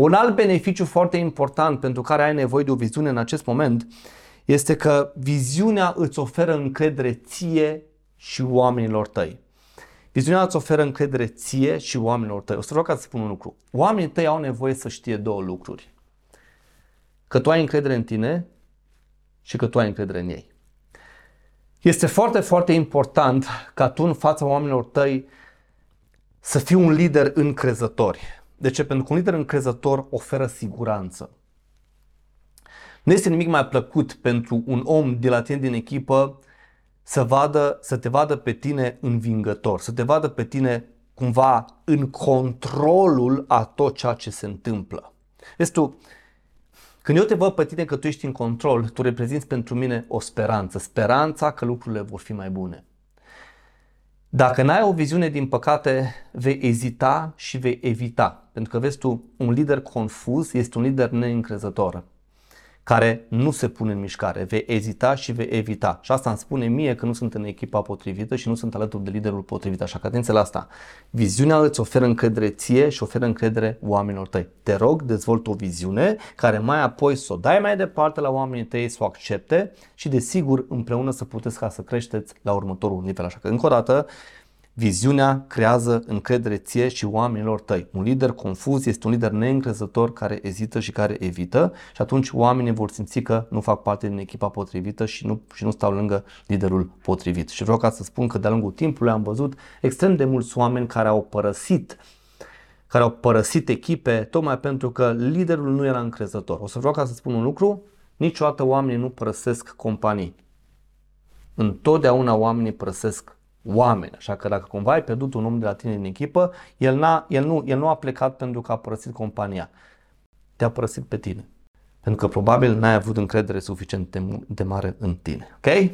Un alt beneficiu foarte important pentru care ai nevoie de o viziune în acest moment este că viziunea îți oferă încredere ție și oamenilor tăi. Viziunea îți oferă încredere ție și oamenilor tăi. O să vreau ca să spun un lucru. Oamenii tăi au nevoie să știe două lucruri. Că tu ai încredere în tine și că tu ai încredere în ei. Este foarte, foarte important ca tu în fața oamenilor tăi să fii un lider încrezător. De ce? Pentru că un lider încrezător oferă siguranță. Nu este nimic mai plăcut pentru un om de la tine din echipă să, vadă, să te vadă pe tine învingător, să te vadă pe tine cumva în controlul a tot ceea ce se întâmplă. Vezi tu, când eu te văd pe tine că tu ești în control, tu reprezinți pentru mine o speranță, speranța că lucrurile vor fi mai bune. Dacă n-ai o viziune, din păcate, vei ezita și vei evita. Pentru că, vezi tu, un lider confuz este un lider neîncrezător care nu se pune în mișcare, vei ezita și vei evita. Și asta îmi spune mie că nu sunt în echipa potrivită și nu sunt alături de liderul potrivit. Așa că atenție la asta. Viziunea îți oferă încredere ție și oferă încredere oamenilor tăi. Te rog, dezvoltă o viziune care mai apoi să o dai mai departe la oamenii tăi să o accepte și desigur împreună să puteți ca să creșteți la următorul nivel. Așa că încă o dată, Viziunea creează încredere ție și oamenilor tăi. Un lider confuz este un lider neîncrezător care ezită și care evită și atunci oamenii vor simți că nu fac parte din echipa potrivită și nu, și nu stau lângă liderul potrivit. Și vreau ca să spun că de-a lungul timpului am văzut extrem de mulți oameni care au părăsit care au părăsit echipe tocmai pentru că liderul nu era încrezător. O să vreau ca să spun un lucru, niciodată oamenii nu părăsesc companii. Întotdeauna oamenii părăsesc oameni. Așa că dacă cumva ai pierdut un om de la tine în echipă, el, n-a, el, nu, el nu a plecat pentru că a părăsit compania. Te-a părăsit pe tine. Pentru că probabil n-ai avut încredere suficient de, de mare în tine. Ok?